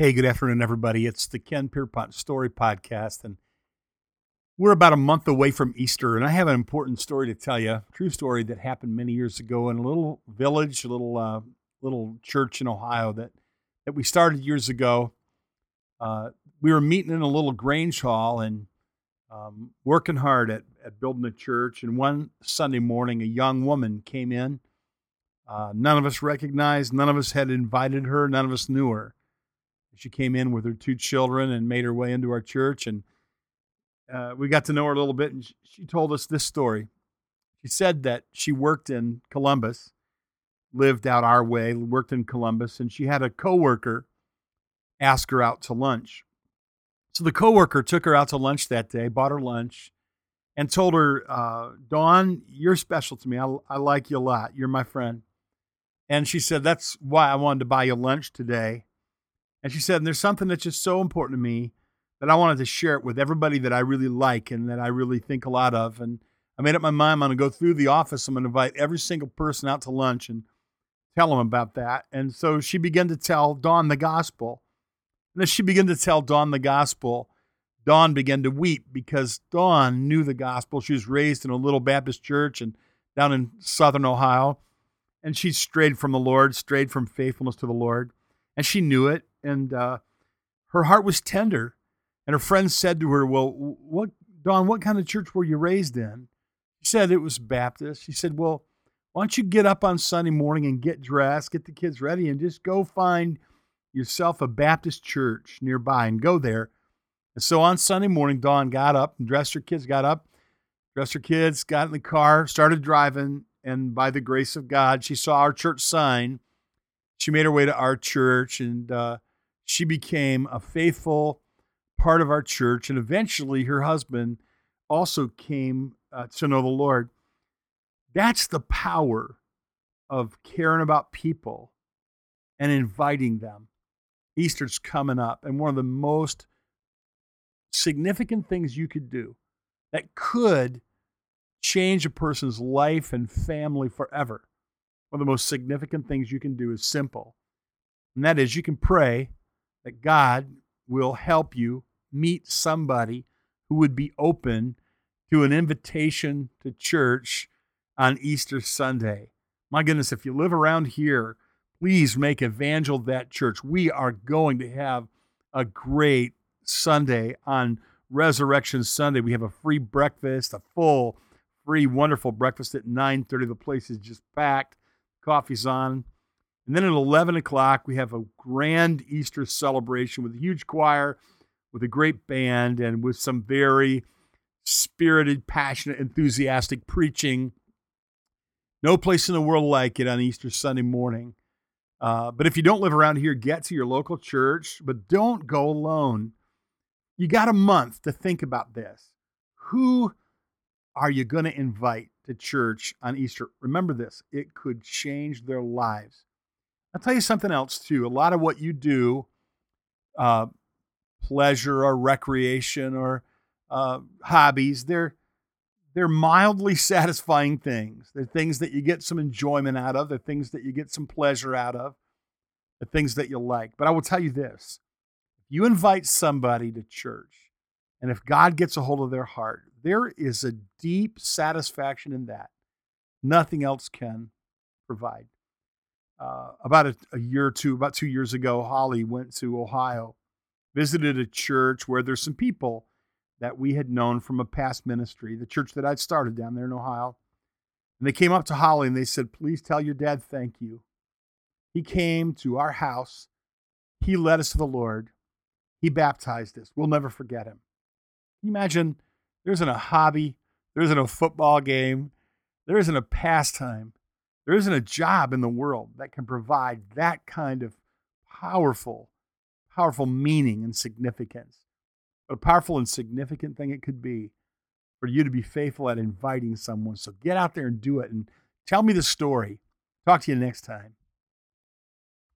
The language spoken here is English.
Hey, good afternoon, everybody. It's the Ken Pierpont Story Podcast, and we're about a month away from Easter, and I have an important story to tell you. True story that happened many years ago in a little village, a little uh, little church in Ohio that that we started years ago. Uh, we were meeting in a little Grange hall and um, working hard at, at building a church. And one Sunday morning, a young woman came in. Uh, none of us recognized, none of us had invited her, none of us knew her she came in with her two children and made her way into our church. And uh, we got to know her a little bit. And she told us this story. She said that she worked in Columbus, lived out our way, worked in Columbus, and she had a coworker ask her out to lunch. So the coworker took her out to lunch that day, bought her lunch, and told her, uh, Dawn, you're special to me. I, I like you a lot. You're my friend. And she said, That's why I wanted to buy you lunch today. She said, and there's something that's just so important to me that I wanted to share it with everybody that I really like and that I really think a lot of. And I made up my mind I'm going to go through the office. I'm going to invite every single person out to lunch and tell them about that. And so she began to tell Dawn the gospel. And as she began to tell Dawn the gospel, Dawn began to weep because Dawn knew the gospel. She was raised in a little Baptist church and down in southern Ohio. And she strayed from the Lord, strayed from faithfulness to the Lord. And she knew it and uh, her heart was tender. And her friends said to her, "Well, what, Dawn? What kind of church were you raised in?" She said it was Baptist. She said, "Well, why don't you get up on Sunday morning and get dressed, get the kids ready, and just go find yourself a Baptist church nearby and go there." And so on Sunday morning, Dawn got up and dressed her kids, got up, dressed her kids, got in the car, started driving, and by the grace of God, she saw our church sign. She made her way to our church and. Uh, she became a faithful part of our church, and eventually her husband also came uh, to know the Lord. That's the power of caring about people and inviting them. Easter's coming up, and one of the most significant things you could do that could change a person's life and family forever. One of the most significant things you can do is simple, and that is you can pray that God will help you meet somebody who would be open to an invitation to church on Easter Sunday. My goodness, if you live around here, please make Evangel that church. We are going to have a great Sunday on Resurrection Sunday. We have a free breakfast, a full, free, wonderful breakfast at 9:30. The place is just packed. Coffee's on. And then at 11 o'clock, we have a grand Easter celebration with a huge choir, with a great band, and with some very spirited, passionate, enthusiastic preaching. No place in the world like it on Easter Sunday morning. Uh, but if you don't live around here, get to your local church, but don't go alone. You got a month to think about this. Who are you going to invite to church on Easter? Remember this it could change their lives. I'll tell you something else too. A lot of what you do, uh, pleasure or recreation or uh, hobbies, they're they're mildly satisfying things. They're things that you get some enjoyment out of. They're things that you get some pleasure out of. The things that you like. But I will tell you this: if you invite somebody to church, and if God gets a hold of their heart, there is a deep satisfaction in that. Nothing else can provide uh, about a, a, year or two, about two years ago, Holly went to Ohio, visited a church where there's some people that we had known from a past ministry, the church that I'd started down there in Ohio. And they came up to Holly and they said, Please tell your dad thank you. He came to our house, he led us to the Lord, he baptized us. We'll never forget him. Can you imagine? There isn't a hobby, there isn't a football game, there isn't a pastime there isn't a job in the world that can provide that kind of powerful, powerful meaning and significance. What a powerful and significant thing it could be for you to be faithful at inviting someone. So get out there and do it and tell me the story. Talk to you next time.